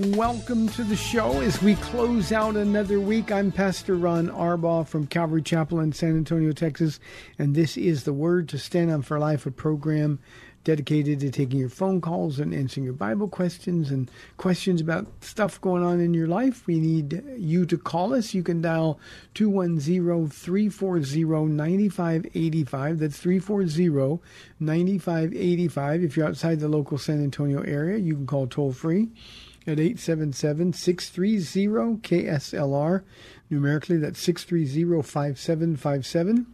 Welcome to the show as we close out another week. I'm Pastor Ron Arbaugh from Calvary Chapel in San Antonio, Texas, and this is the Word to Stand On for Life, a program dedicated to taking your phone calls and answering your Bible questions and questions about stuff going on in your life. We need you to call us. You can dial 210-340-9585. That's 340-9585. If you're outside the local San Antonio area, you can call toll free at 877-630-KSLR. Numerically, that's 630-5757.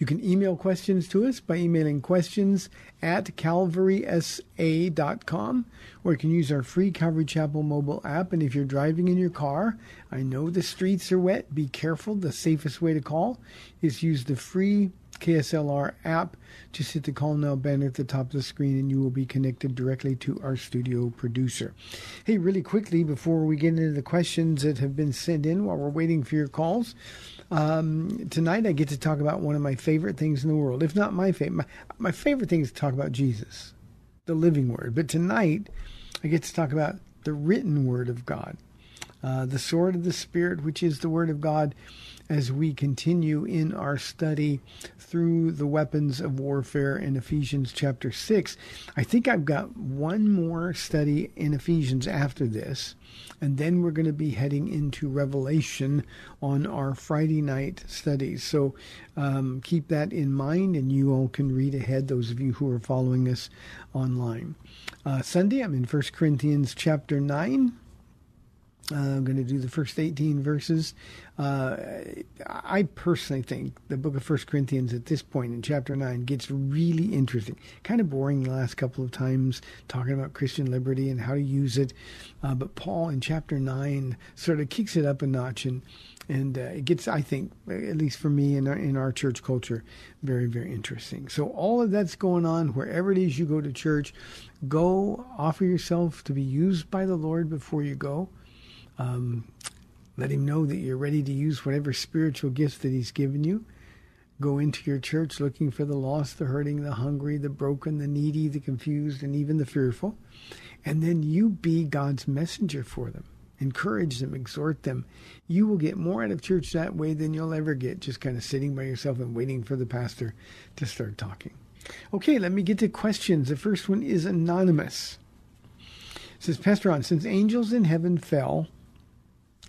You can email questions to us by emailing questions at calvarysa.com, or you can use our free Calvary Chapel mobile app. And if you're driving in your car, I know the streets are wet. Be careful. The safest way to call is use the free KSLR app. Just hit the call now banner at the top of the screen and you will be connected directly to our studio producer. Hey, really quickly before we get into the questions that have been sent in while we're waiting for your calls, um, tonight I get to talk about one of my favorite things in the world, if not my favorite. My, my favorite thing is to talk about Jesus, the living word. But tonight I get to talk about the written word of God, uh, the sword of the Spirit, which is the word of God as we continue in our study through the weapons of warfare in Ephesians chapter 6. I think I've got one more study in Ephesians after this, and then we're going to be heading into Revelation on our Friday night studies. So um, keep that in mind, and you all can read ahead, those of you who are following us online. Uh, Sunday, I'm in 1 Corinthians chapter 9. Uh, I'm going to do the first 18 verses. Uh, I personally think the book of First Corinthians at this point in chapter 9 gets really interesting. Kind of boring the last couple of times talking about Christian liberty and how to use it. Uh, but Paul in chapter 9 sort of kicks it up a notch and and uh, it gets, I think, at least for me in our, in our church culture, very, very interesting. So all of that's going on wherever it is you go to church. Go offer yourself to be used by the Lord before you go. Um, let him know that you're ready to use whatever spiritual gifts that he's given you. Go into your church looking for the lost, the hurting, the hungry, the broken, the needy, the confused, and even the fearful. And then you be God's messenger for them. Encourage them, exhort them. You will get more out of church that way than you'll ever get just kind of sitting by yourself and waiting for the pastor to start talking. Okay, let me get to questions. The first one is anonymous. It says, Pastor Ron, since angels in heaven fell,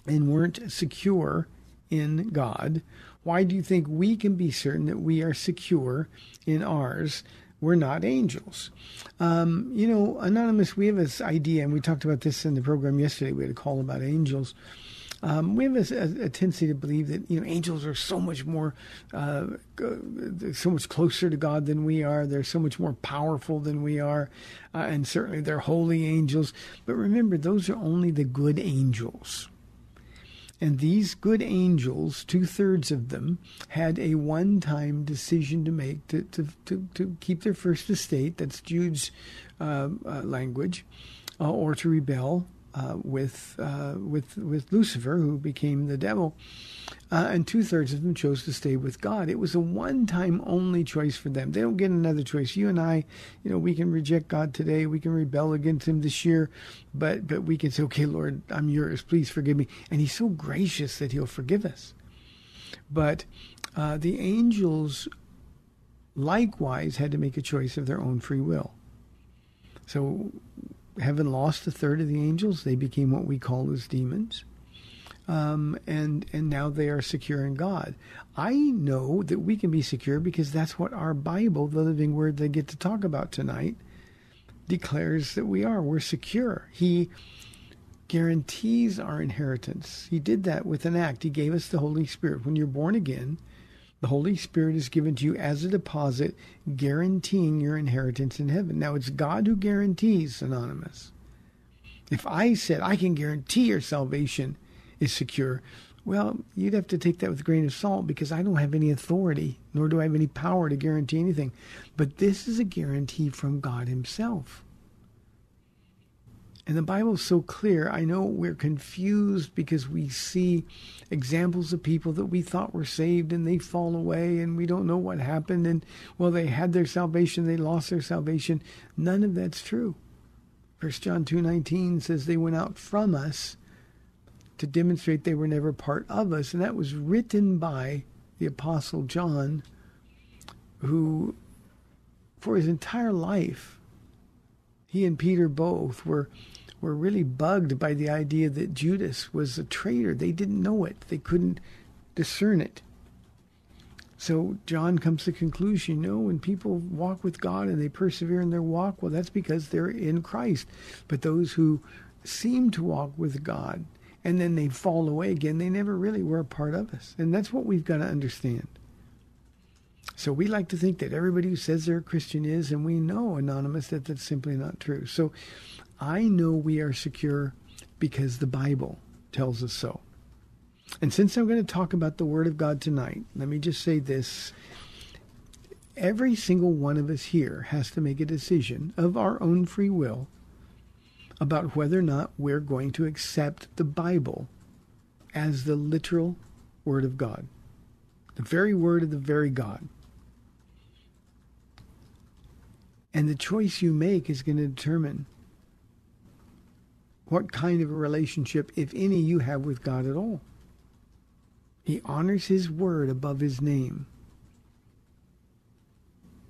and weren't secure in God, why do you think we can be certain that we are secure in ours? We're not angels. Um, you know, Anonymous, we have this idea, and we talked about this in the program yesterday. We had a call about angels. Um, we have a, a, tendency to believe that you know angels are so much more, uh, so much closer to God than we are. They're so much more powerful than we are, uh, and certainly they're holy angels. But remember, those are only the good angels. And these good angels, two thirds of them, had a one time decision to make to, to, to, to, keep their first estate, that's Jude's uh, uh, language, uh, or to rebel uh, with, uh, with, with Lucifer, who became the devil. Uh, and two thirds of them chose to stay with God. It was a one time only choice for them. They don't get another choice. You and I, you know, we can reject God today. We can rebel against Him this year, but but we can say, okay, Lord, I'm yours. Please forgive me. And He's so gracious that He'll forgive us. But uh, the angels likewise had to make a choice of their own free will. So heaven lost a third of the angels. They became what we call as demons. um, and and now they are secure in God. I know that we can be secure because that's what our Bible, the living word they get to talk about tonight, declares that we are. We're secure. He guarantees our inheritance. He did that with an act. He gave us the Holy Spirit. When you're born again, the Holy Spirit is given to you as a deposit, guaranteeing your inheritance in heaven. Now, it's God who guarantees, Anonymous. If I said, I can guarantee your salvation is secure, well, you'd have to take that with a grain of salt because I don't have any authority, nor do I have any power to guarantee anything. But this is a guarantee from God Himself. And the Bible is so clear. I know we're confused because we see examples of people that we thought were saved and they fall away and we don't know what happened. And well, they had their salvation, they lost their salvation. None of that's true. First John 2:19 says they went out from us to demonstrate they were never part of us, and that was written by the apostle John who for his entire life he and Peter both were were really bugged by the idea that Judas was a traitor. They didn't know it. They couldn't discern it. So John comes to the conclusion, you know, when people walk with God and they persevere in their walk, well, that's because they're in Christ. But those who seem to walk with God and then they fall away again, they never really were a part of us. And that's what we've got to understand. So we like to think that everybody who says they're a Christian is, and we know, Anonymous, that that's simply not true. So I know we are secure because the Bible tells us so. And since I'm going to talk about the Word of God tonight, let me just say this. Every single one of us here has to make a decision of our own free will about whether or not we're going to accept the Bible as the literal Word of God, the very Word of the very God. And the choice you make is going to determine what kind of a relationship, if any, you have with God at all. He honors his word above his name.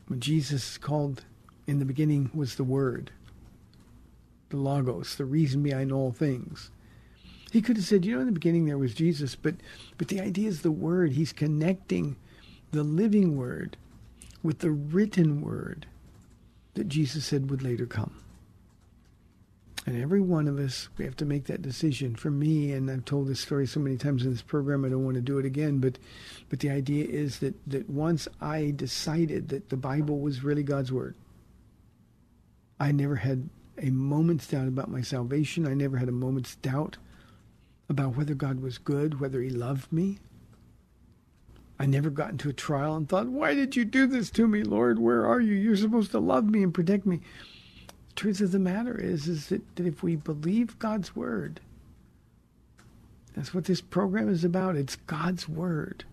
When Jesus called in the beginning was the word, the logos, the reason behind all things. He could have said, you know, in the beginning there was Jesus, but but the idea is the word. He's connecting the living word with the written word that Jesus said would later come. And every one of us, we have to make that decision. For me, and I've told this story so many times in this program, I don't want to do it again. But, but the idea is that that once I decided that the Bible was really God's word, I never had a moment's doubt about my salvation. I never had a moment's doubt about whether God was good, whether He loved me. I never got into a trial and thought, "Why did you do this to me, Lord? Where are you? You're supposed to love me and protect me." Truth of the matter is, is that, that if we believe God's word, that's what this program is about. It's God's word.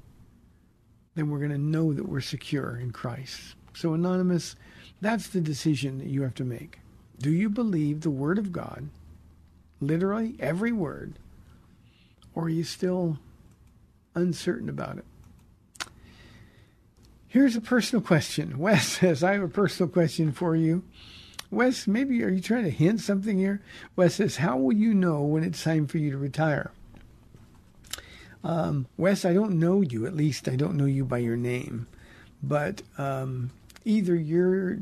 Then we're going to know that we're secure in Christ. So, Anonymous, that's the decision that you have to make. Do you believe the word of God, literally every word, or are you still uncertain about it? Here's a personal question. Wes says, I have a personal question for you. Wes, maybe are you trying to hint something here? Wes says, How will you know when it's time for you to retire? Um, Wes, I don't know you. At least I don't know you by your name. But um, either you're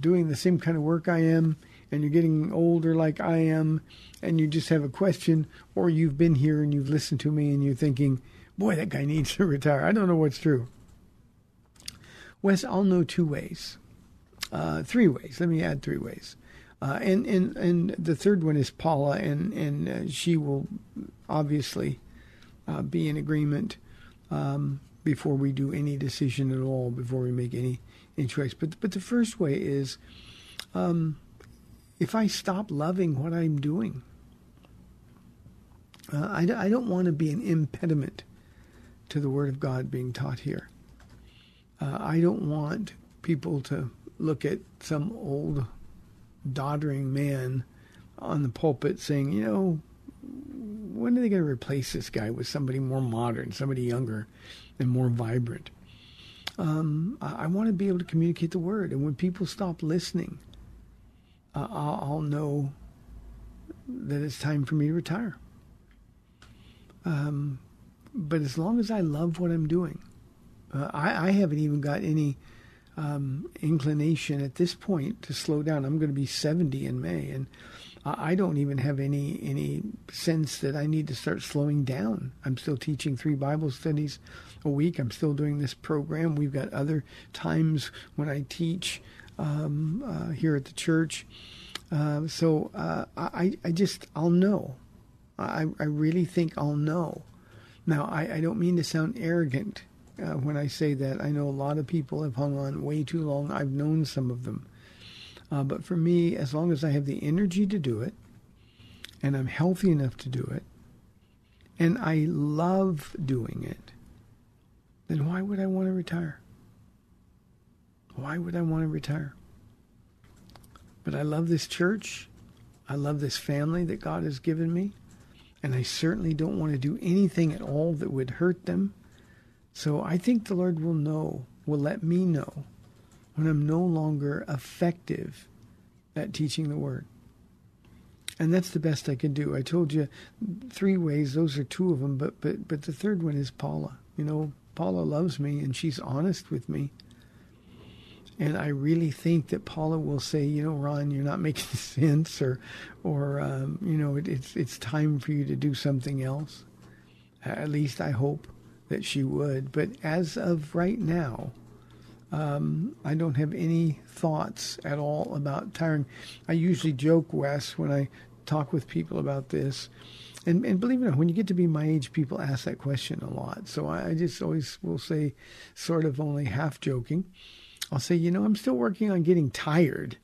doing the same kind of work I am, and you're getting older like I am, and you just have a question, or you've been here and you've listened to me and you're thinking, boy, that guy needs to retire. I don't know what's true. Wes, I'll know two ways uh, three ways. Let me add three ways. Uh, and, and and the third one is Paula, and and uh, she will obviously uh, be in agreement um, before we do any decision at all, before we make any any choice. But but the first way is, um, if I stop loving what I'm doing, uh, I, I don't want to be an impediment to the Word of God being taught here. Uh, I don't want people to look at some old doddering man on the pulpit saying, you know, when are they going to replace this guy with somebody more modern, somebody younger and more vibrant? Um, I, I, want to be able to communicate the word. And when people stop listening, uh, I'll, I'll know that it's time for me to retire. Um, but as long as I love what I'm doing, uh, I, I haven't even got any um, inclination at this point to slow down. I'm going to be 70 in May, and I don't even have any any sense that I need to start slowing down. I'm still teaching three Bible studies a week. I'm still doing this program. We've got other times when I teach um, uh, here at the church. Uh, so uh, I, I just I'll know. I, I really think I'll know. Now I, I don't mean to sound arrogant uh, when I say that. I know a lot of people have hung on way too long. I've known some of them. Uh, but for me, as long as I have the energy to do it, and I'm healthy enough to do it, and I love doing it, then why would I want to retire? Why would I want to retire? But I love this church. I love this family that God has given me. And I certainly don't want to do anything at all that would hurt them. So I think the Lord will know, will let me know when I'm no longer effective at teaching the Word. And that's the best I can do. I told you three ways. Those are two of them, but but but the third one is Paula. You know, Paula loves me and she's honest with me. And I really think that Paula will say, you know, Ron, you're not making sense, or, or um, you know, it, it's it's time for you to do something else. At least I hope that she would. But as of right now, um, I don't have any thoughts at all about tiring. I usually joke, Wes, when I talk with people about this. And, and believe it or not, when you get to be my age, people ask that question a lot. So I, I just always will say, sort of only half joking, I'll say, you know, I'm still working on getting tired,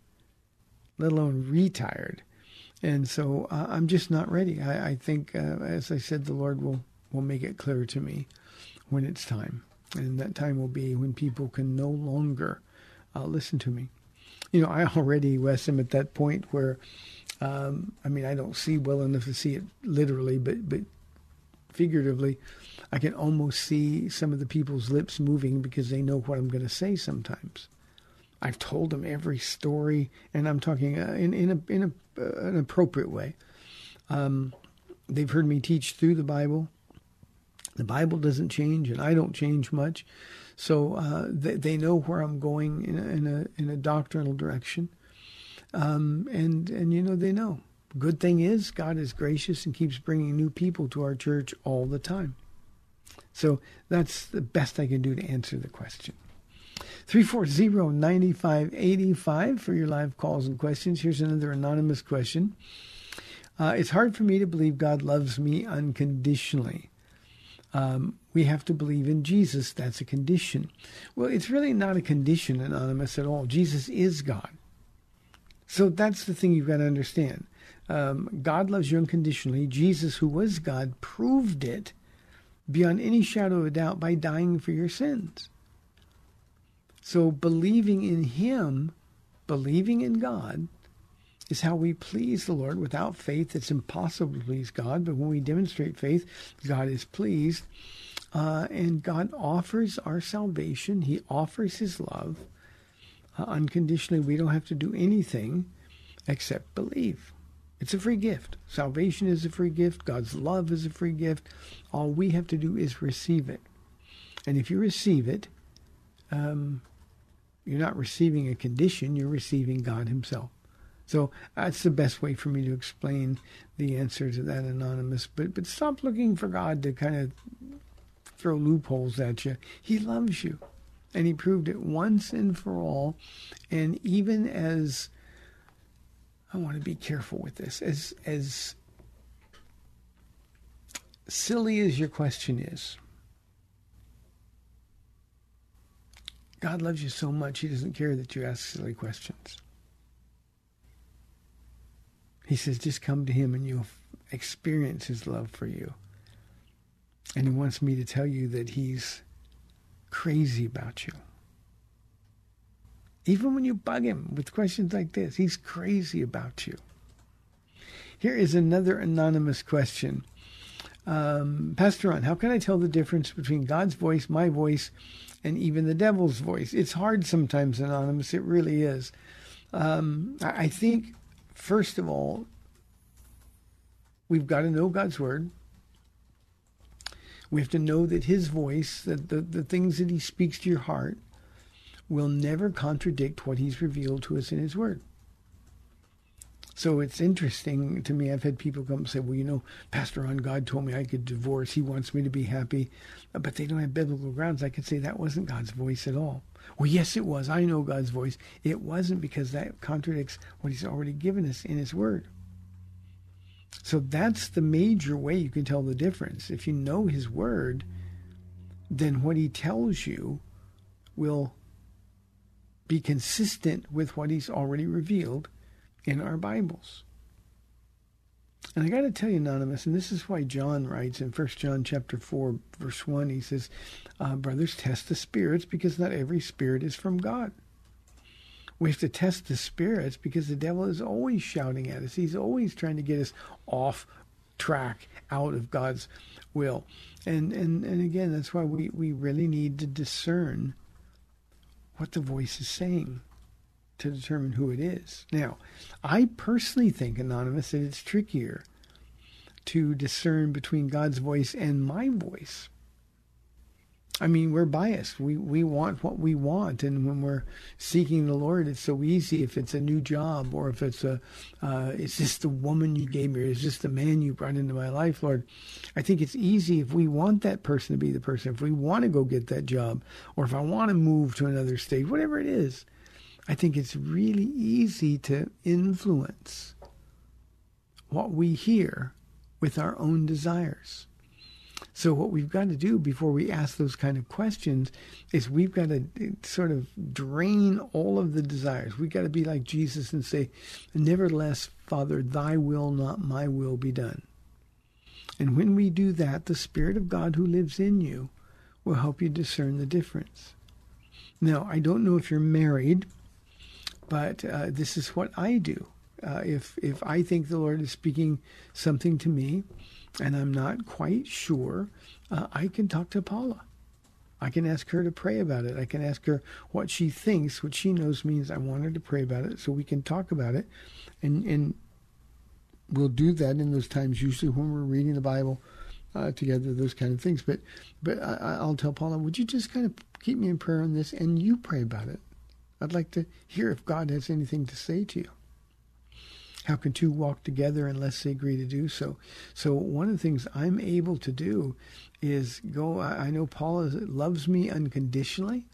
let alone retired. And so uh, I'm just not ready. I, I think, uh, as I said, the Lord will, will make it clear to me when it's time. And that time will be when people can no longer uh, listen to me. You know, I already, Wes, am at that point where, um, I mean, I don't see well enough to see it literally, but, but figuratively, I can almost see some of the people's lips moving because they know what I'm going to say sometimes. I've told them every story, and I'm talking uh, in in a in a, uh, an appropriate way. Um, they've heard me teach through the Bible. The Bible doesn't change, and I don't change much, so uh, they, they know where I'm going in a, in a in a doctrinal direction, um, and and you know they know. Good thing is God is gracious and keeps bringing new people to our church all the time. So that's the best I can do to answer the question. 340-9585 for your live calls and questions. Here's another anonymous question. Uh, it's hard for me to believe God loves me unconditionally. Um, we have to believe in Jesus. That's a condition. Well, it's really not a condition, anonymous, at all. Jesus is God. So that's the thing you've got to understand. Um, God loves you unconditionally. Jesus, who was God, proved it beyond any shadow of a doubt by dying for your sins. So believing in Him, believing in God, is how we please the Lord. Without faith, it's impossible to please God. But when we demonstrate faith, God is pleased. Uh, and God offers our salvation, He offers His love uh, unconditionally. We don't have to do anything except believe. It's a free gift. Salvation is a free gift. God's love is a free gift. All we have to do is receive it. And if you receive it, um, you're not receiving a condition, you're receiving God Himself. So uh, that's the best way for me to explain the answer to that anonymous. But but stop looking for God to kind of throw loopholes at you. He loves you. And he proved it once and for all. And even as I want to be careful with this, as as silly as your question is, God loves you so much, He doesn't care that you ask silly questions. He says, just come to Him and you'll experience His love for you. And He wants me to tell you that He's crazy about you. Even when you bug Him with questions like this, He's crazy about you. Here is another anonymous question. Um, Pastor Ron, how can I tell the difference between God's voice, my voice, and even the devil's voice? It's hard sometimes, Anonymous. It really is. Um, I think first of all, we've got to know God's word. We have to know that his voice, that the, the things that he speaks to your heart, will never contradict what he's revealed to us in his word. So it's interesting to me. I've had people come and say, well, you know, Pastor Ron, God told me I could divorce. He wants me to be happy. But they don't have biblical grounds. I could say that wasn't God's voice at all. Well, yes, it was. I know God's voice. It wasn't because that contradicts what he's already given us in his word. So that's the major way you can tell the difference. If you know his word, then what he tells you will be consistent with what he's already revealed in our Bibles. And I got to tell you, Anonymous, and this is why John writes in 1 John chapter 4, verse 1, he says, uh, Brothers, test the spirits because not every spirit is from God. We have to test the spirits because the devil is always shouting at us. He's always trying to get us off track, out of God's will. And and, and again, that's why we, we really need to discern what the voice is saying to determine who it is. Now, I personally think, Anonymous, that it's trickier to discern between God's voice and my voice. I mean, we're biased. We we want what we want, and when we're seeking the Lord, it's so easy. If it's a new job, or if it's a, uh, it's just the woman you gave me, or it's just the man you brought into my life, Lord. I think it's easy if we want that person to be the person. If we want to go get that job, or if I want to move to another state, whatever it is, I think it's really easy to influence what we hear with our own desires. So what we've got to do before we ask those kind of questions is we've got to uh, sort of drain all of the desires. We've got to be like Jesus and say, Nevertheless, Father, thy will, not my will, be done. And when we do that, the Spirit of God who lives in you will help you discern the difference. Now, I don't know if you're married, but uh, this is what I do. Uh, if if I think the Lord is speaking something to me, and I'm not quite sure, uh, I can talk to Paula. I can ask her to pray about it. I can ask her what she thinks, what she knows means I want her to pray about it, so we can talk about it, and and we'll do that in those times. Usually when we're reading the Bible uh, together, those kind of things. But but I, I'll tell Paula, would you just kind of keep me in prayer on this, and you pray about it. I'd like to hear if God has anything to say to you. How can two walk together unless they agree to do so? So one of the things I'm able to do is go. I know Paula loves me unconditionally.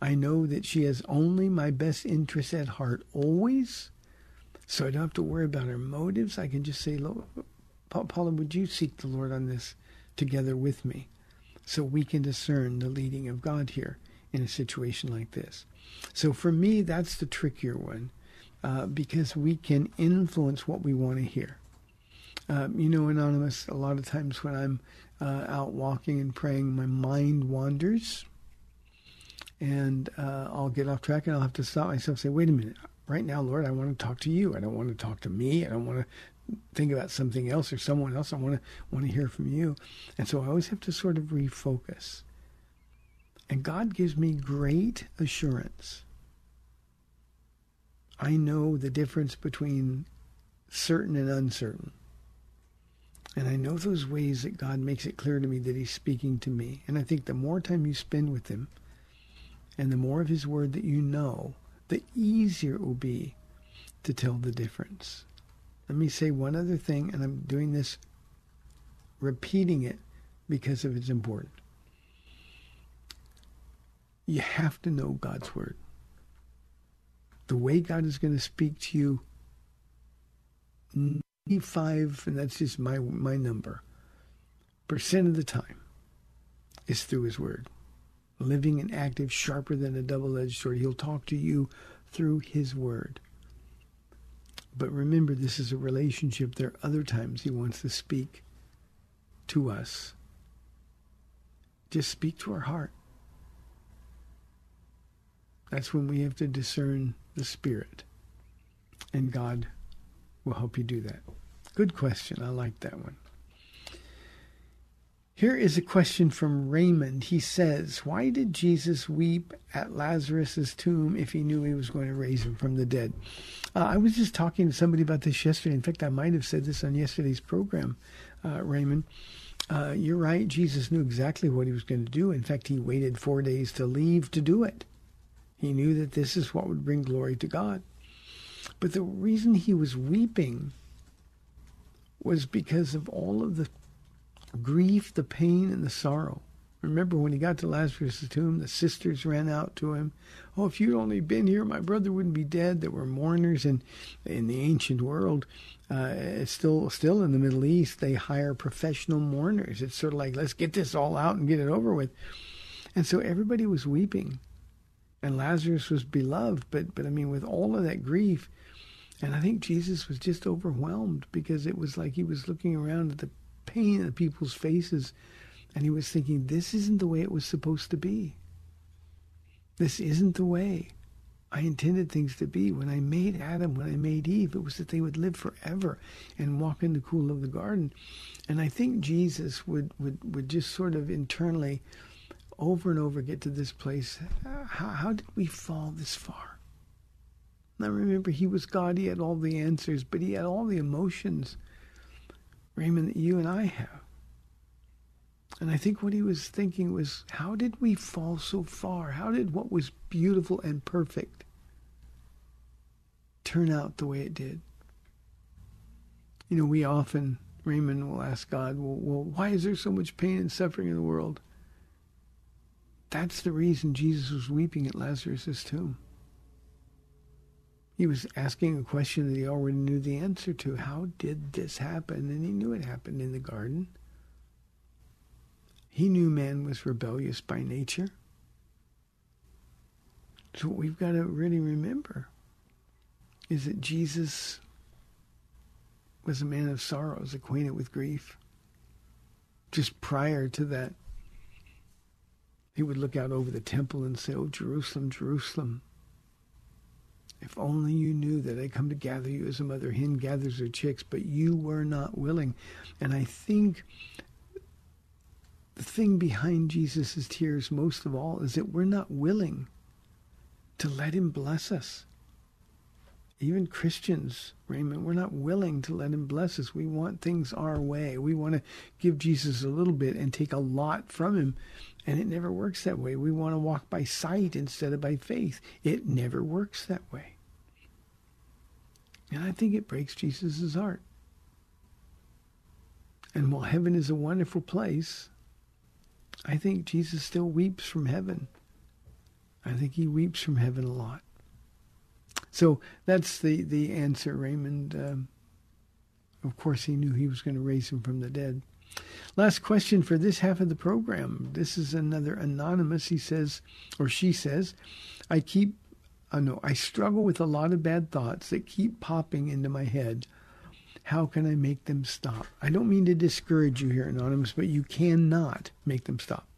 I know that she has only my best interest at heart always. So I don't have to worry about her motives. I can just say, Paula, would you seek the Lord on this together with me so we can discern the leading of God here in a situation like this? So for me, that's the trickier one uh, because we can influence what we want to hear. Um, you know, Anonymous, a lot of times when I'm uh, out walking and praying, my mind wanders and uh, I'll get off track and I'll have to stop myself and say, wait a minute, right now, Lord, I want to talk to you. I don't want to talk to me. I don't want to think about something else or someone else. I want to want to hear from you. And so I always have to sort of refocus. And God gives me great assurance I know the difference between certain and uncertain. And I know those ways that God makes it clear to me that He's speaking to me. And I think the more time you spend with Him and the more of His Word that you know, the easier it will be to tell the difference. Let me say one other thing, and I'm doing this, repeating it because of it's important. You have to know God's Word. The way God is going to speak to you 95 and that's just my my number percent of the time is through his word. Living and active sharper than a double-edged sword he'll talk to you through his word. But remember this is a relationship. There are other times he wants to speak to us. Just speak to our heart that's when we have to discern the Spirit. And God will help you do that. Good question. I like that one. Here is a question from Raymond. He says, Why did Jesus weep at Lazarus' tomb if he knew he was going to raise him from the dead? Uh, I was just talking to somebody about this yesterday. In fact, I might have said this on yesterday's program, uh, Raymond. uh, you're right. Jesus knew exactly what he was going to do. In fact, he waited four days to leave to do it. He knew that this is what would bring glory to God. But the reason he was weeping was because of all of the grief, the pain, and the sorrow. Remember when he got to Lazarus' tomb, the sisters ran out to him. Oh, if you'd only been here, my brother wouldn't be dead. There were mourners in in the ancient world. Uh, still, still in the Middle East, they hire professional mourners. It's sort of like let's get this all out and get it over with. And so everybody was weeping, and Lazarus was beloved. But but I mean, with all of that grief, and I think Jesus was just overwhelmed because it was like he was looking around at the pain in people's faces and he was thinking, this isn't the way it was supposed to be. This isn't the way I intended things to be. When I made Adam, when I made Eve, it was that they would live forever and walk in the cool of the garden. And I think Jesus would, would, would just sort of internally, over and over, get to this place. How, how did we fall this far? Now remember, he was God. He had all the answers, but he had all the emotions, Raymond, that you and I have. And I think what he was thinking was, how did we fall so far? How did what was beautiful and perfect turn out the way it did? You know, we often, Raymond will ask God, well, well why is there so much pain and suffering in the world? That's the reason Jesus was weeping at Lazarus' tomb. He was asking a question that he already knew the answer to. How did this happen? And he knew it happened in the garden. He knew man was rebellious by nature. So what we've got to really remember is that Jesus was a man of sorrows, acquainted with grief. Just prior to that, he would look out over the temple and say, Oh, Jerusalem, Jerusalem, if only you knew that I come to gather you as a mother hen gathers her chicks, but you were not willing. And I think the thing behind Jesus' tears most of all is that we're not willing to let him bless us. Even Christians, Raymond, we're not willing to let him bless us. We want things our way. We want to give Jesus a little bit and take a lot from him. And it never works that way. We want to walk by sight instead of by faith. It never works that way. And I think it breaks Jesus' heart. And while heaven is a wonderful place, I think Jesus still weeps from heaven. I think he weeps from heaven a lot. So that's the, the answer, Raymond. Um, of course, he knew he was going to raise him from the dead. Last question for this half of the program. This is another anonymous. He says, or she says, I keep, uh, no, I struggle with a lot of bad thoughts that keep popping into my head. How can I make them stop? I don't mean to discourage you here, Anonymous, but you cannot make them stop.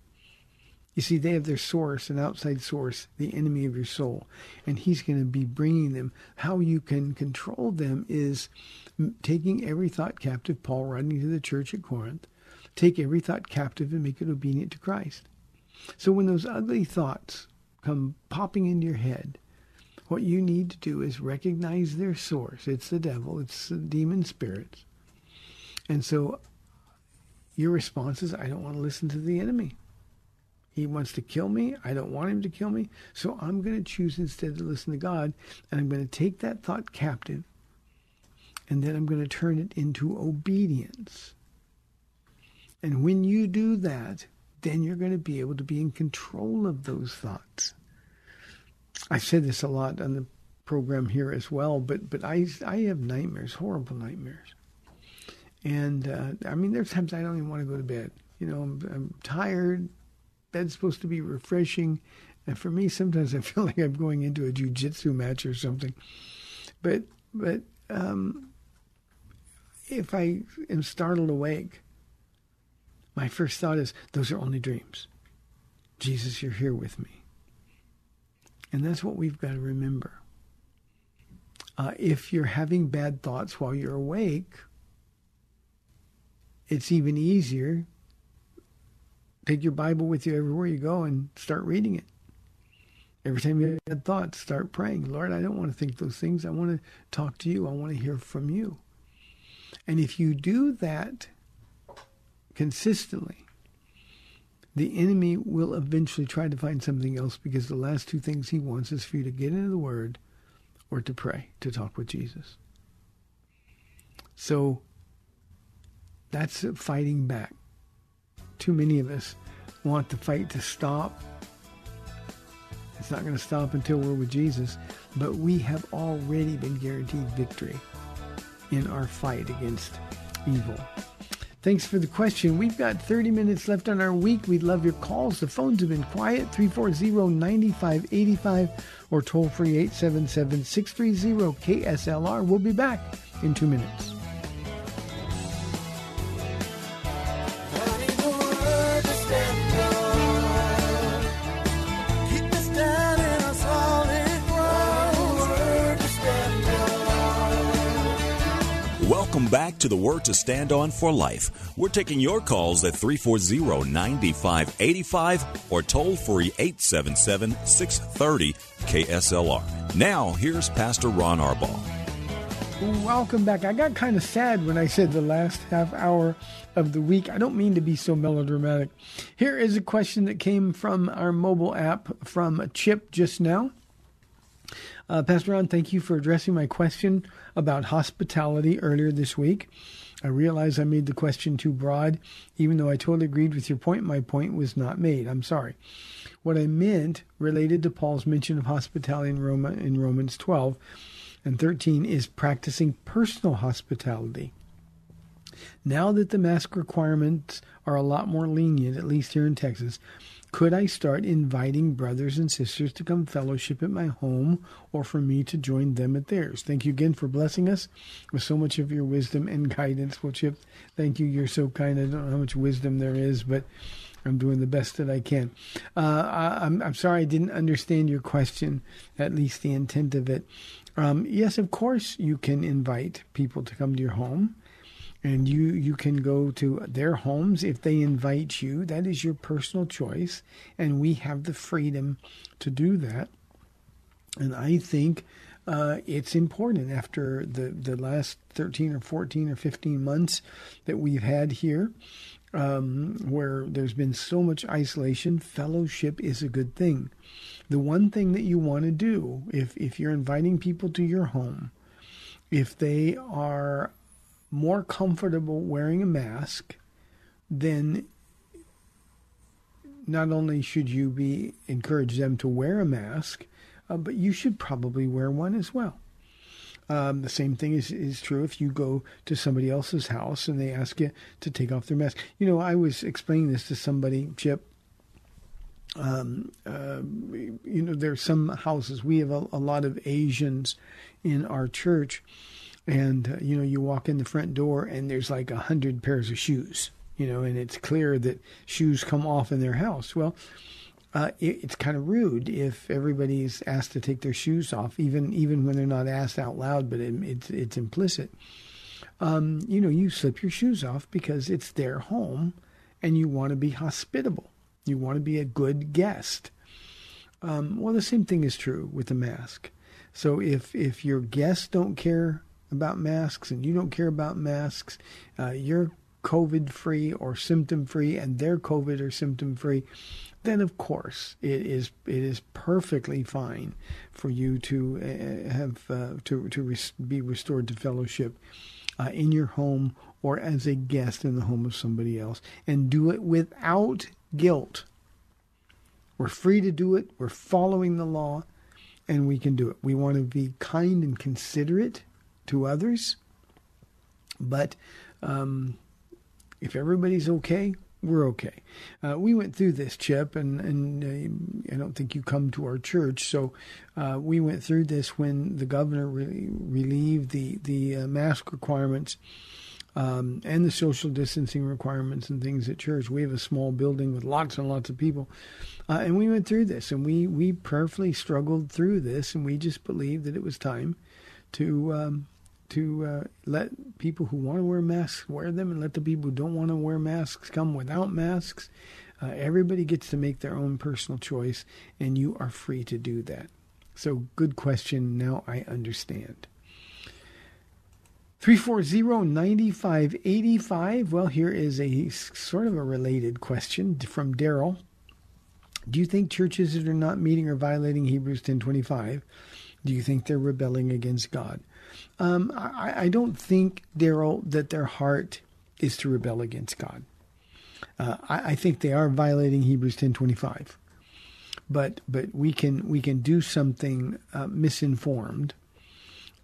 You see, they have their source, an outside source, the enemy of your soul, and he's going to be bringing them. How you can control them is taking every thought captive, Paul writing to the church at Corinth, take every thought captive and make it obedient to Christ. So when those ugly thoughts come popping into your head, what you need to do is recognize their source. It's the devil, it's the demon spirits. And so your response is, I don't want to listen to the enemy. He wants to kill me. I don't want him to kill me. So I'm going to choose instead to listen to God. And I'm going to take that thought captive. And then I'm going to turn it into obedience. And when you do that, then you're going to be able to be in control of those thoughts. I've said this a lot on the program here as well, but but I I have nightmares, horrible nightmares, and uh, I mean there's times I don't even want to go to bed. You know, I'm, I'm tired. Bed's supposed to be refreshing, and for me sometimes I feel like I'm going into a jujitsu match or something. But but um, if I am startled awake, my first thought is those are only dreams. Jesus, you're here with me. And that's what we've got to remember. Uh, if you're having bad thoughts while you're awake, it's even easier. Take your Bible with you everywhere you go and start reading it. Every time you have thoughts, start praying. Lord, I don't want to think those things. I want to talk to you. I want to hear from you. And if you do that consistently, the enemy will eventually try to find something else because the last two things he wants is for you to get into the Word or to pray, to talk with Jesus. So that's fighting back. Too many of us want the fight to stop. It's not going to stop until we're with Jesus, but we have already been guaranteed victory in our fight against evil. Thanks for the question. We've got 30 minutes left on our week. We'd love your calls. The phones have been quiet 340 9585 or toll free 877 630 KSLR. We'll be back in two minutes. To the Word to Stand On for Life. We're taking your calls at 340 9585 or toll free 877 630 KSLR. Now, here's Pastor Ron Arbaugh. Welcome back. I got kind of sad when I said the last half hour of the week. I don't mean to be so melodramatic. Here is a question that came from our mobile app from Chip just now. Uh, Pastor Ron, thank you for addressing my question about hospitality earlier this week. I realize I made the question too broad. Even though I totally agreed with your point, my point was not made. I'm sorry. What I meant related to Paul's mention of hospitality in, Roma, in Romans 12 and 13 is practicing personal hospitality. Now that the mask requirements are a lot more lenient, at least here in Texas, could I start inviting brothers and sisters to come fellowship at my home or for me to join them at theirs? Thank you again for blessing us with so much of your wisdom and guidance. Well, Chip, thank you. You're so kind. I don't know how much wisdom there is, but I'm doing the best that I can. Uh, I, I'm, I'm sorry I didn't understand your question, at least the intent of it. Um, yes, of course, you can invite people to come to your home and you you can go to their homes if they invite you. That is your personal choice and we have the freedom to do that. And i think uh, it's important after the the last 13 or 14 or 15 months that we've had here um, where there's been so much isolation fellowship is a good thing. The one thing that you want to do if if you're inviting people to your home if they are more comfortable wearing a mask, then not only should you be encourage them to wear a mask, uh, but you should probably wear one as well. Um, the same thing is, is true if you go to somebody else's house and they ask you to take off their mask. You know, I was explaining this to somebody, Chip. Um, uh, you know, there's some houses. We have a, a lot of Asians in our church, and uh, you know you walk in the front door and there's like a hundred pairs of shoes you know and it's clear that shoes come off in their house. Well uh, it, it's kind of rude if everybody's asked to take their shoes off even even when they're not asked out loud but it, it's it's implicit. Um, you know you slip your shoes off because it's their home and you want to be hospitable. You want to be a good guest. Um, well the same thing is true with the mask. So if if your guests don't care about masks and you don't care about masks, uh, you're COVID free or symptom free, and they're COVID or symptom free, then of course it is it is perfectly fine for you to uh, have uh, to to res- be restored to fellowship uh, in your home or as a guest in the home of somebody else, and do it without guilt. We're free to do it. We're following the law, and we can do it. We want to be kind and considerate to others. But um, if everybody's okay, we're okay. Uh, we went through this, Chip, and and uh, I don't think you come to our church, so uh, we went through this when the governor re- relieved the the uh, mask requirements um, and the social distancing requirements and things at church. We have a small building with lots and lots of people, uh, and we went through this, and we we prayerfully struggled through this, and we just believed that it was time to um, to uh, let people who want to wear masks wear them and let the people who don't want to wear masks come without masks. Uh, everybody gets to make their own personal choice, and you are free to do that. So, good question. Now I understand. 340-9585. Well, here is a sort of a related question from Daryl. Do you think churches that are not meeting are violating Hebrews 10:25, do you think they're rebelling against God? Um, I, I, don't think, Daryl, that their heart is to rebel against God. Uh, I, I, think they are violating Hebrews 10:25, but but we can we can do something uh, misinformed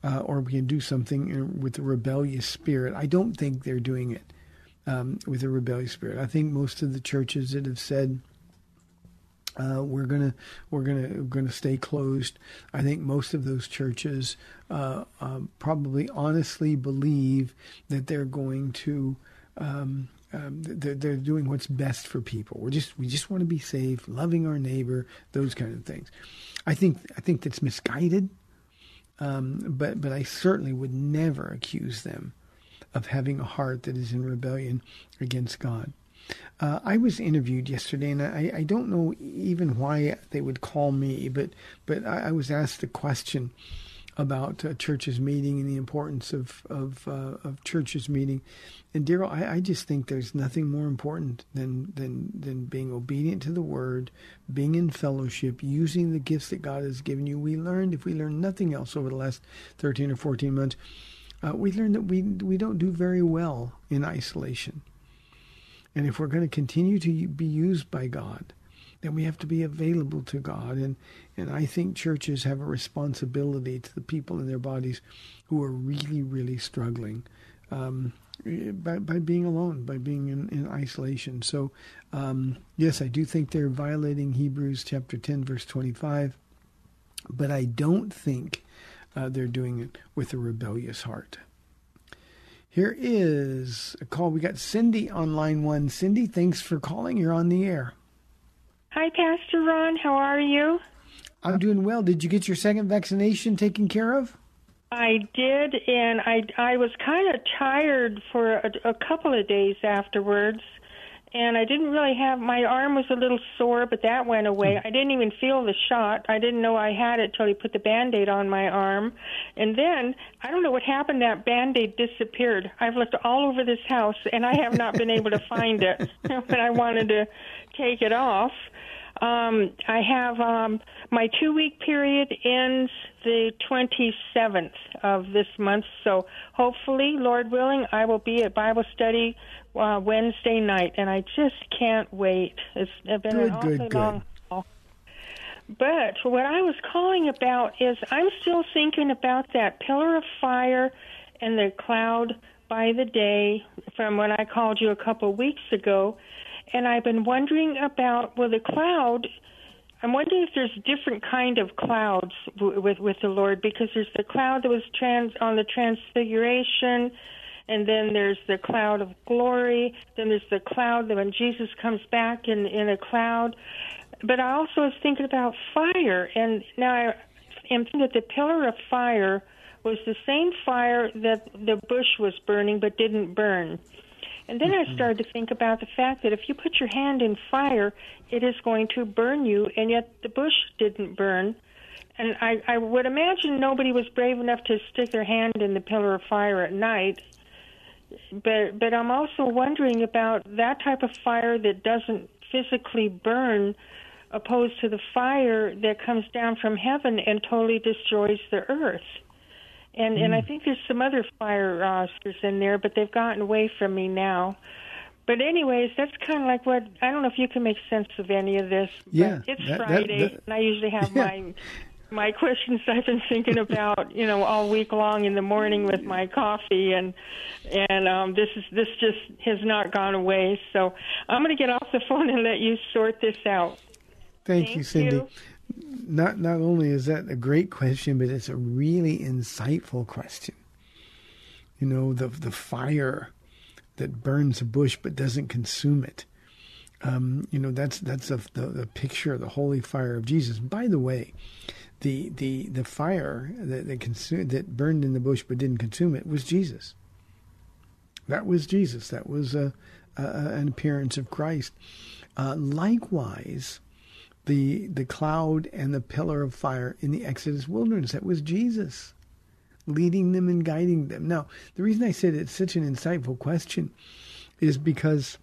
uh, or we can do something with a rebellious spirit. I don't think they're doing it um, with a rebellious spirit. I think most of the churches that have said uh, we're gonna we're gonna we're gonna stay closed. I think most of those churches uh, um, probably honestly believe that they're going to. Um, um, they're, they're doing what's best for people. We're just we just want to be safe, loving our neighbor, those kind of things. I think I think that's misguided. Um, but but I certainly would never accuse them of having a heart that is in rebellion against God. Uh, I was interviewed yesterday, and I, I, don't know even why they would call me, but but I, I was asked a question about uh, churches meeting and the importance of of, uh, of churches meeting. And Daryl, I, I, just think there's nothing more important than than than being obedient to the word, being in fellowship, using the gifts that God has given you. We learned, if we learned nothing else over the last 13 or 14 months, uh, we learned that we we don't do very well in isolation. And if we're going to continue to be used by God, then we have to be available to God. And, and I think churches have a responsibility to the people in their bodies who are really, really struggling um, by, by being alone, by being in, in isolation. So, um, yes, I do think they're violating Hebrews chapter 10, verse 25, but I don't think uh, they're doing it with a rebellious heart. Here is a call. We got Cindy on line one. Cindy, thanks for calling. You're on the air. Hi, Pastor Ron. How are you? I'm doing well. Did you get your second vaccination taken care of? I did, and I I was kind of tired for a, a couple of days afterwards, and I didn't really have my arm was a little sore, but that went away. Hmm. I didn't even feel the shot. I didn't know I had it till he put the band-aid on my arm, and then I don't know what happened. That band-aid disappeared. I've looked all over this house, and I have not been able to find it when I wanted to take it off. Um, I have um, my two week period ends the 27th of this month, so hopefully, Lord willing, I will be at Bible study uh, Wednesday night, and I just can't wait. It's been good, an awfully good, long haul. But what I was calling about is I'm still thinking about that pillar of fire and the cloud by the day from when I called you a couple of weeks ago and I've been wondering about well the cloud. I'm wondering if there's different kind of clouds w- with with the Lord because there's the cloud that was trans on the transfiguration, and then there's the cloud of glory. Then there's the cloud that when Jesus comes back in in a cloud. But I also was thinking about fire, and now I am thinking that the pillar of fire was the same fire that the bush was burning but didn't burn. And then mm-hmm. I started to think about the fact that if you put your hand in fire, it is going to burn you, and yet the bush didn't burn. And I, I would imagine nobody was brave enough to stick their hand in the pillar of fire at night. But but I'm also wondering about that type of fire that doesn't physically burn, opposed to the fire that comes down from heaven and totally destroys the earth and mm. and I hmm. think there's some other fire rosters in there, but they've gotten away from me now. But anyways, that's kind of like what I don't know if you can make sense of any of this. Yeah, it's that, Friday, that, that, and I usually have yeah. my my questions I've been thinking about, you know, all week long in the morning with my coffee, and and um, this is this just has not gone away. So I'm going to get off the phone and let you sort this out. Thank, Thank you, Cindy. You not not only is that a great question, but it's a really insightful question. You know, the the fire that burns a bush but doesn't consume it. Um, you know, that's that's a, the, the picture of the holy fire of Jesus. By the way, the the the fire that that, consumed, that burned in the bush but didn't consume it was Jesus. That was Jesus. That was a, a an appearance of Christ. Uh, likewise, the the cloud and the pillar of fire in the Exodus wilderness. That was Jesus. leading them and guiding them. Now, the reason I said it's such an insightful question is because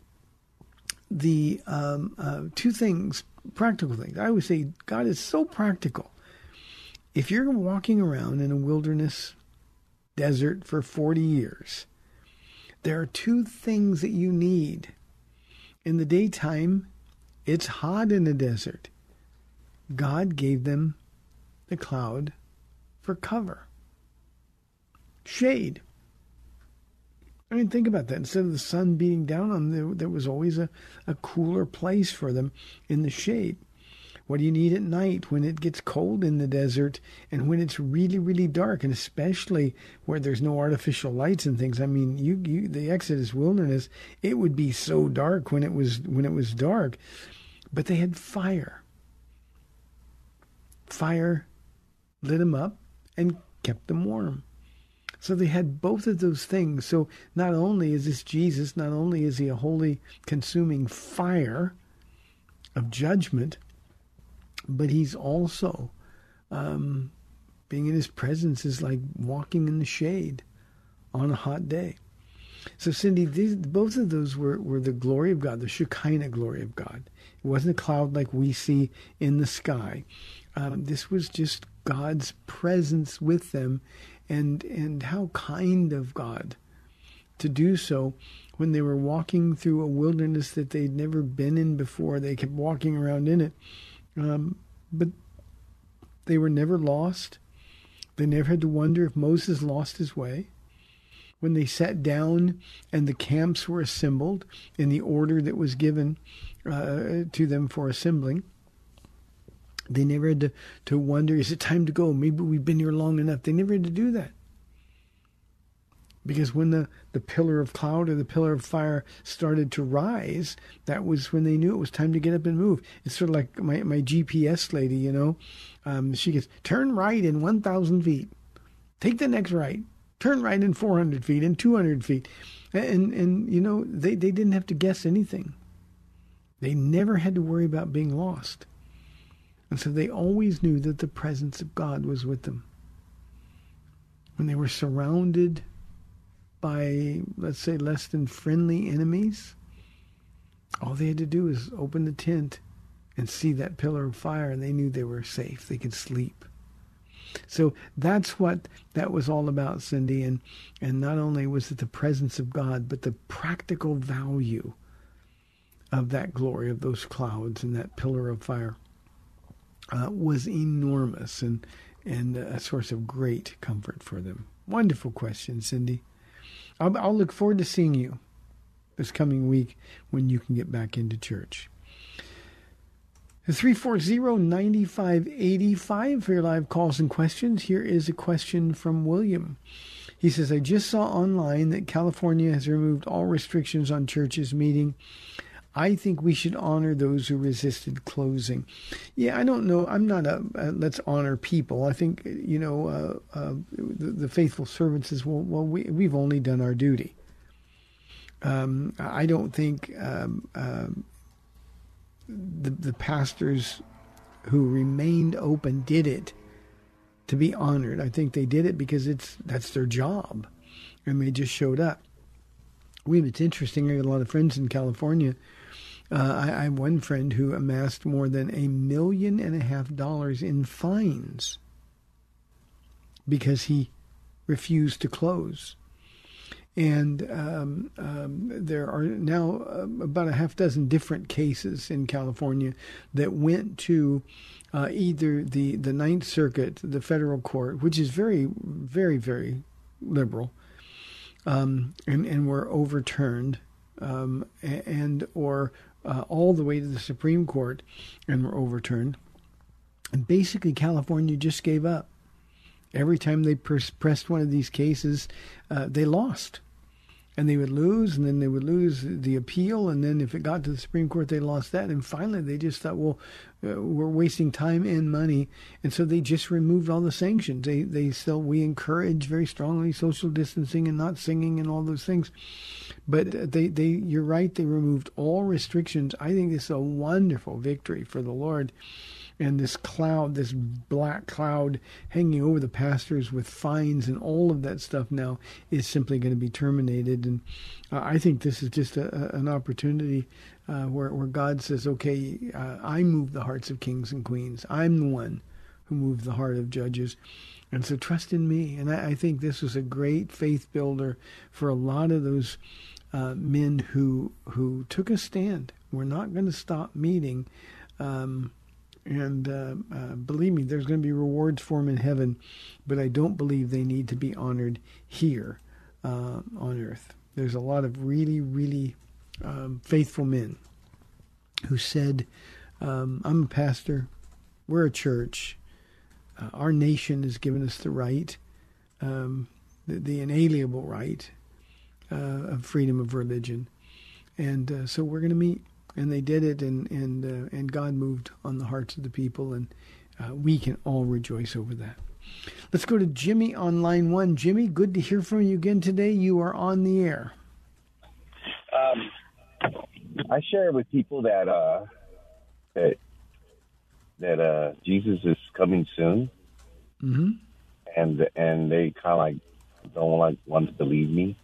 the um, uh, two things, practical things. I always say God is so practical. If you're walking around in a wilderness desert for 40 years, there are two things that you need. In the daytime, it's hot in the desert. God gave them the cloud for cover, shade. I mean, think about that. Instead of the sun beating down on them, there was always a, a cooler place for them in the shade. What do you need at night when it gets cold in the desert and when it's really, really dark, and especially where there's no artificial lights and things? I mean, you, you the Exodus wilderness, it would be so dark when it was when it was dark, but they had fire. Fire lit them up and kept them warm. So they had both of those things. So not only is this Jesus, not only is he a holy, consuming fire of judgment, but he's also um, being in his presence is like walking in the shade on a hot day. So, Cindy, these, both of those were, were the glory of God, the Shekinah glory of God. It wasn't a cloud like we see in the sky. Um, this was just God's presence with them and and how kind of God to do so when they were walking through a wilderness that they'd never been in before. They kept walking around in it, um, but they were never lost. They never had to wonder if Moses lost his way. When they sat down and the camps were assembled in the order that was given uh, to them for assembling, they never had to, to wonder, is it time to go? Maybe we've been here long enough. They never had to do that. Because when the, the pillar of cloud or the pillar of fire started to rise, that was when they knew it was time to get up and move. It's sort of like my, my GPS lady, you know. Um, she gets, turn right in 1,000 feet. Take the next right. Turn right in 400 feet and 200 feet. And, and you know, they, they didn't have to guess anything. They never had to worry about being lost. And so they always knew that the presence of God was with them. When they were surrounded by, let's say, less than friendly enemies, all they had to do was open the tent and see that pillar of fire, and they knew they were safe. They could sleep. So that's what that was all about, Cindy. And, and not only was it the presence of God, but the practical value of that glory, of those clouds and that pillar of fire uh, was enormous and and a source of great comfort for them. Wonderful question, Cindy. I'll, I'll look forward to seeing you this coming week when you can get back into church. 340-9585 for your live calls and questions. Here is a question from William. He says, I just saw online that California has removed all restrictions on churches meeting I think we should honor those who resisted closing. Yeah, I don't know. I'm not a, let's honor people. I think you know uh, uh, the, the, faithful servants is well. Well, we we've only done our duty. Um, I don't think um, um, the the pastors who remained open did it to be honored. I think they did it because it's that's their job, and they just showed up. We it's interesting. I got a lot of friends in California uh, I, I have one friend who amassed more than a million and a half dollars in fines because he refused to close. And um, um, there are now uh, about a half dozen different cases in California that went to uh, either the, the Ninth Circuit, the federal court, which is very, very, very liberal, um, and, and were overturned, um, and or uh, all the way to the Supreme Court and were overturned. And basically, California just gave up. Every time they pers- pressed one of these cases, uh, they lost. And they would lose, and then they would lose the appeal, and then if it got to the Supreme Court, they lost that. And finally, they just thought, well, uh, we're wasting time and money, and so they just removed all the sanctions. They they still we encourage very strongly social distancing and not singing and all those things, but they, they, you're right. They removed all restrictions. I think this is a wonderful victory for the Lord. And this cloud, this black cloud hanging over the pastors with fines and all of that stuff now is simply going to be terminated. And uh, I think this is just a, a, an opportunity uh, where, where God says, okay, uh, I move the hearts of kings and queens. I'm the one who moved the heart of judges. And so trust in me. And I, I think this was a great faith builder for a lot of those uh, men who who took a stand. We're not going to stop meeting. Um, and uh, uh, believe me, there's going to be rewards for them in heaven, but I don't believe they need to be honored here uh, on earth. There's a lot of really, really um, faithful men who said, um, I'm a pastor, we're a church, uh, our nation has given us the right, um, the, the, inalienable right uh, of freedom of religion. And uh, so we're going to meet and they did it, and and uh, and God moved on the hearts of the people, and uh, we can all rejoice over that. Let's go to Jimmy on line one. Jimmy, good to hear from you again today. You are on the air. Um, I share with people that uh, that that uh, Jesus is coming soon, mm-hmm. and and they kind of like don't like want to believe me,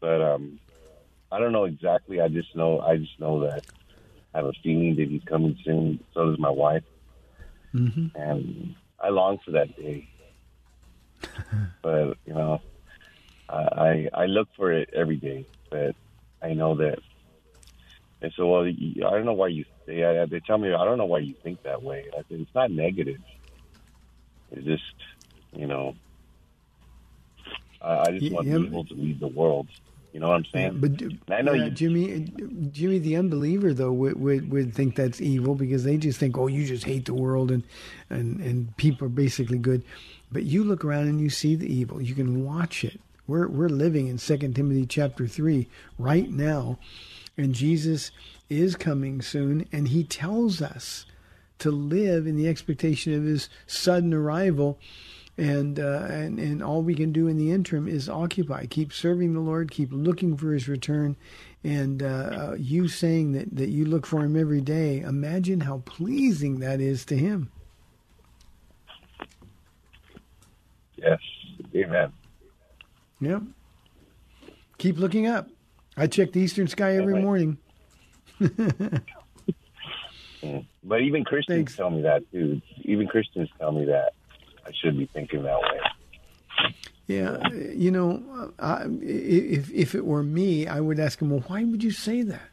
but um, I don't know exactly. I just know. I just know that I have a feeling that he's coming soon. So does my wife, mm-hmm. and I long for that day. but you know, I I look for it every day. But I know that. And so, well, I don't know why you. They they tell me I don't know why you think that way. I said it's not negative. It's just, you know, I, I just want yeah. people to lead the world. You know what I'm saying? But I know you, Jimmy. Jimmy, the unbeliever though would, would would think that's evil because they just think, oh, you just hate the world and and and people are basically good. But you look around and you see the evil. You can watch it. We're we're living in Second Timothy chapter three right now, and Jesus is coming soon, and He tells us to live in the expectation of His sudden arrival and uh, and and all we can do in the interim is occupy, keep serving the Lord, keep looking for His return, and uh, uh, you saying that that you look for Him every day. Imagine how pleasing that is to Him. Yes, Amen. Yep. Keep looking up. I check the eastern sky every morning. but even Christians Thanks. tell me that too. Even Christians tell me that. I should be thinking that way. Yeah, you know, I, if if it were me, I would ask him, well, why would you say that?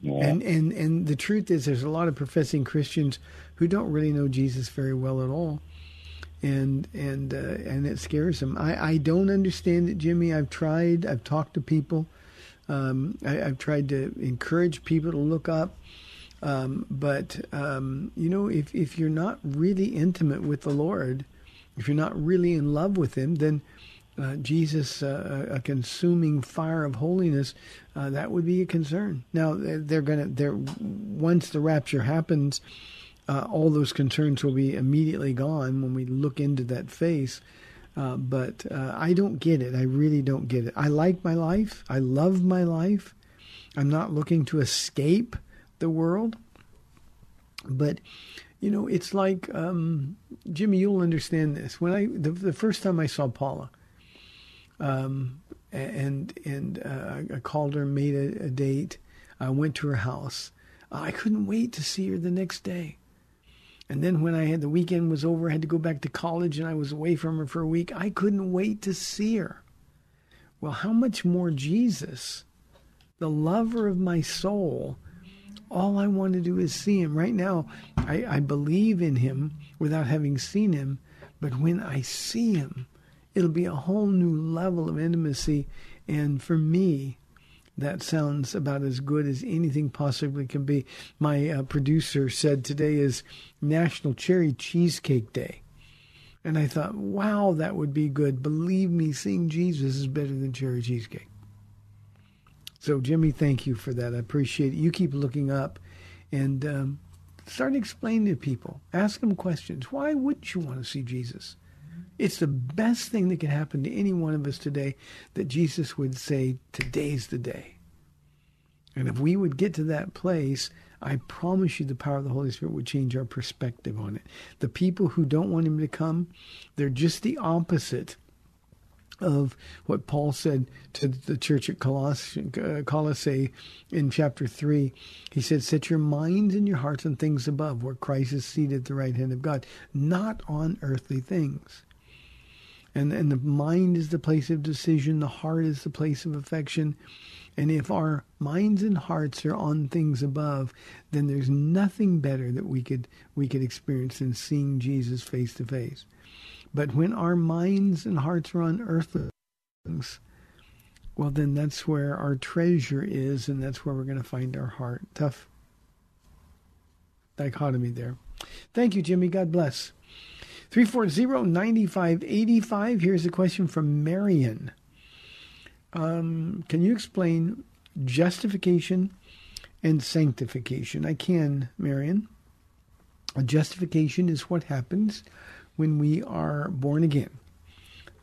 Yeah. And and and the truth is, there's a lot of professing Christians who don't really know Jesus very well at all, and and uh, and it scares them. I I don't understand it, Jimmy. I've tried. I've talked to people. Um, I, have tried to encourage people to look up. Um, but um, you know, if if you're not really intimate with the Lord, if you're not really in love with Him, then uh, Jesus, uh, a consuming fire of holiness, uh, that would be a concern. Now they're gonna, they're once the rapture happens, uh, all those concerns will be immediately gone when we look into that face. Uh, but uh, I don't get it. I really don't get it. I like my life. I love my life. I'm not looking to escape the world. But you know, it's like um, Jimmy. You'll understand this. When I the, the first time I saw Paula, um, and and uh, I called her, made a, a, date. I went to her house. I couldn't wait to see her the next day. And then when I had the weekend was over, I had to go back to college, and I was away from her for a week. I couldn't wait to see her. Well, how much more Jesus, the lover of my soul, all I want to do is see him. Right now, I, I believe in him without having seen him, but when I see him, it'll be a whole new level of intimacy. And for me, that sounds about as good as anything possibly can be. My uh, producer said today is National Cherry Cheesecake Day. And I thought, wow, that would be good. Believe me, seeing Jesus is better than cherry cheesecake. So, Jimmy, thank you for that. I appreciate it. You keep looking up and um, start explaining to people. Ask them questions. Why wouldn't you want to see Jesus? It's the best thing that could happen to any one of us today that Jesus would say, Today's the day. And if we would get to that place, I promise you the power of the Holy Spirit would change our perspective on it. The people who don't want him to come, they're just the opposite of what Paul said to the church at Colossae, uh, Colossae in chapter 3. He said, Set your minds and your hearts on things above, where Christ is seated at the right hand of God, not on earthly things. And, and the mind is the place of decision, the heart is the place of affection. And if our minds and hearts are on things above, then there's nothing better that we could we could experience than seeing Jesus face to face. But when our minds and hearts are on earthly things, well, then that's where our treasure is, and that's where we're going to find our heart. Tough dichotomy there. Thank you, Jimmy. God bless. 340-9585. Here's a question from Marion. Um, can you explain justification and sanctification? I can, Marion. Justification is what happens when we are born again.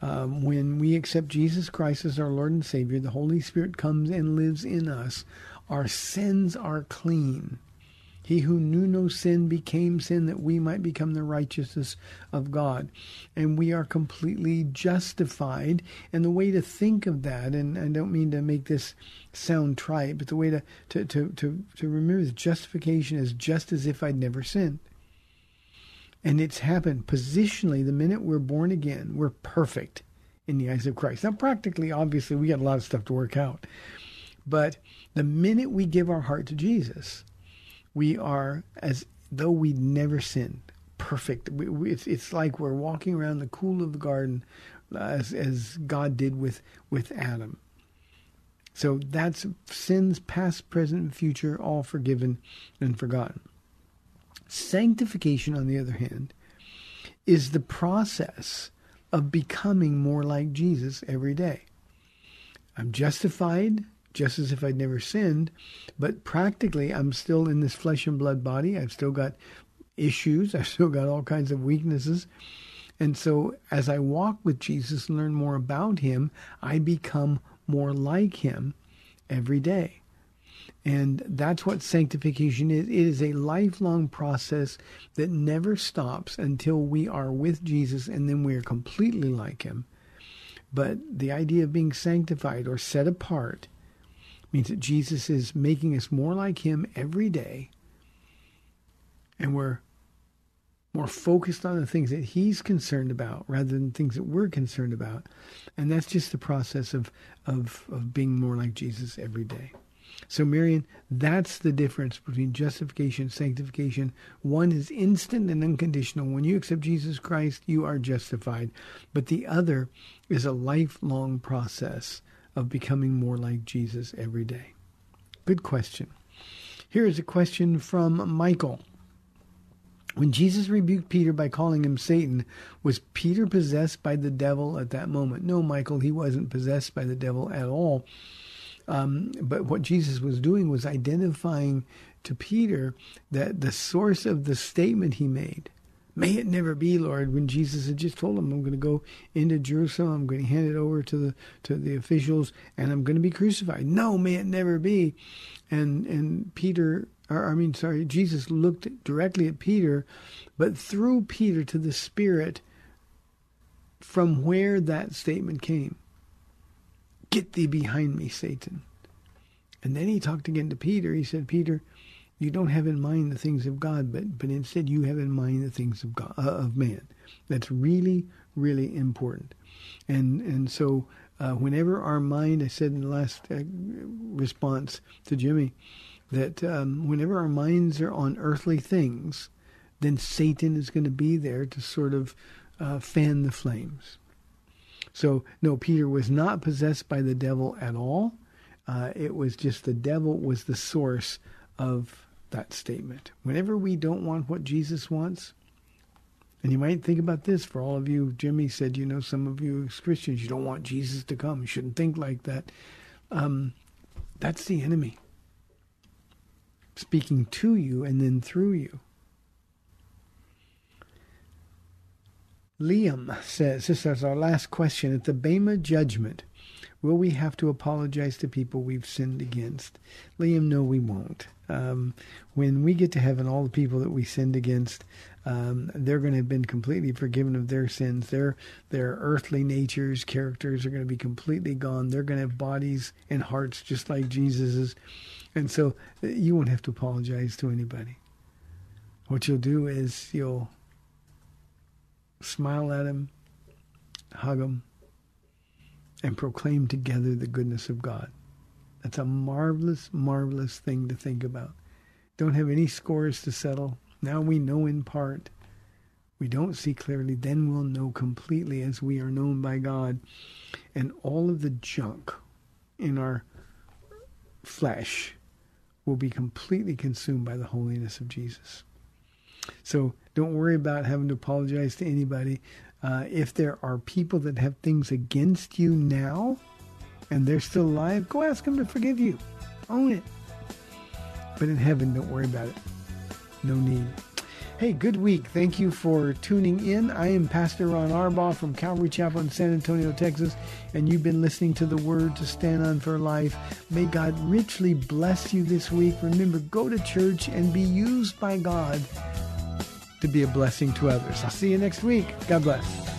Um, when we accept Jesus Christ as our Lord and Savior, the Holy Spirit comes and lives in us. Our sins are clean. He who knew no sin became sin that we might become the righteousness of God. And we are completely justified. And the way to think of that, and I don't mean to make this sound trite, but the way to, to, to, to, to remember this justification is just as if I'd never sinned. And it's happened positionally the minute we're born again, we're perfect in the eyes of Christ. Now, practically, obviously, we got a lot of stuff to work out. But the minute we give our heart to Jesus, we are as though we'd never sinned. Perfect. We, we, it's, it's like we're walking around the cool of the garden uh, as, as God did with, with Adam. So that's sins past, present, and future, all forgiven and forgotten. Sanctification, on the other hand, is the process of becoming more like Jesus every day. I'm justified just as if I'd never sinned, but practically I'm still in this flesh and blood body. I've still got issues, I've still got all kinds of weaknesses. And so as I walk with Jesus and learn more about him, I become more like him every day. And that's what sanctification is. It is a lifelong process that never stops until we are with Jesus and then we are completely like him. But the idea of being sanctified or set apart means that Jesus is making us more like him every day. And we're more focused on the things that he's concerned about rather than things that we're concerned about. And that's just the process of, of, of being more like Jesus every day. So, Marion, that's the difference between justification and sanctification. One is instant and unconditional. When you accept Jesus Christ, you are justified. But the other is a lifelong process of becoming more like Jesus every day? Good question. Here is a question from Michael. When Jesus rebuked Peter by calling him Satan, was Peter possessed by the devil at that moment? No, Michael, he wasn't possessed by the devil at all. Um, but what Jesus was doing was identifying to Peter that the source of the statement he made May it never be, Lord, when Jesus had just told him, I'm going to go into Jerusalem, I'm going to hand it over to the to the officials, and I'm going to be crucified. No, may it never be. And and Peter or I mean sorry, Jesus looked directly at Peter, but through Peter to the Spirit from where that statement came. Get thee behind me, Satan. And then he talked again to Peter. He said, Peter, you don't have in mind the things of God, but but instead you have in mind the things of God uh, of man. That's really really important. And and so uh, whenever our mind, I said in the last uh, response to Jimmy, that um, whenever our minds are on earthly things, then Satan is going to be there to sort of uh, fan the flames. So no, Peter was not possessed by the devil at all. Uh, it was just the devil was the source of that statement. Whenever we don't want what Jesus wants, and you might think about this for all of you. Jimmy said, you know, some of you Christians, you don't want Jesus to come. You shouldn't think like that. Um, that's the enemy speaking to you and then through you. Liam says, this is our last question. At the Bema judgment, Will we have to apologize to people we've sinned against? Liam, no, we won't. Um, when we get to heaven, all the people that we sinned against, um, they're going to have been completely forgiven of their sins. Their their earthly natures, characters are going to be completely gone. They're going to have bodies and hearts just like Jesus's, and so uh, you won't have to apologize to anybody. What you'll do is you'll smile at him, hug him, and proclaim together the goodness of God. That's a marvelous, marvelous thing to think about. Don't have any scores to settle. Now we know in part. We don't see clearly, then we'll know completely as we are known by God. And all of the junk in our flesh will be completely consumed by the holiness of Jesus. So don't worry about having to apologize to anybody. Uh, if there are people that have things against you now and they're still alive, go ask them to forgive you. Own it. But in heaven, don't worry about it. No need. Hey, good week. Thank you for tuning in. I am Pastor Ron Arbaugh from Calvary Chapel in San Antonio, Texas, and you've been listening to the Word to Stand on for Life. May God richly bless you this week. Remember, go to church and be used by God to be a blessing to others. I'll see you next week. God bless.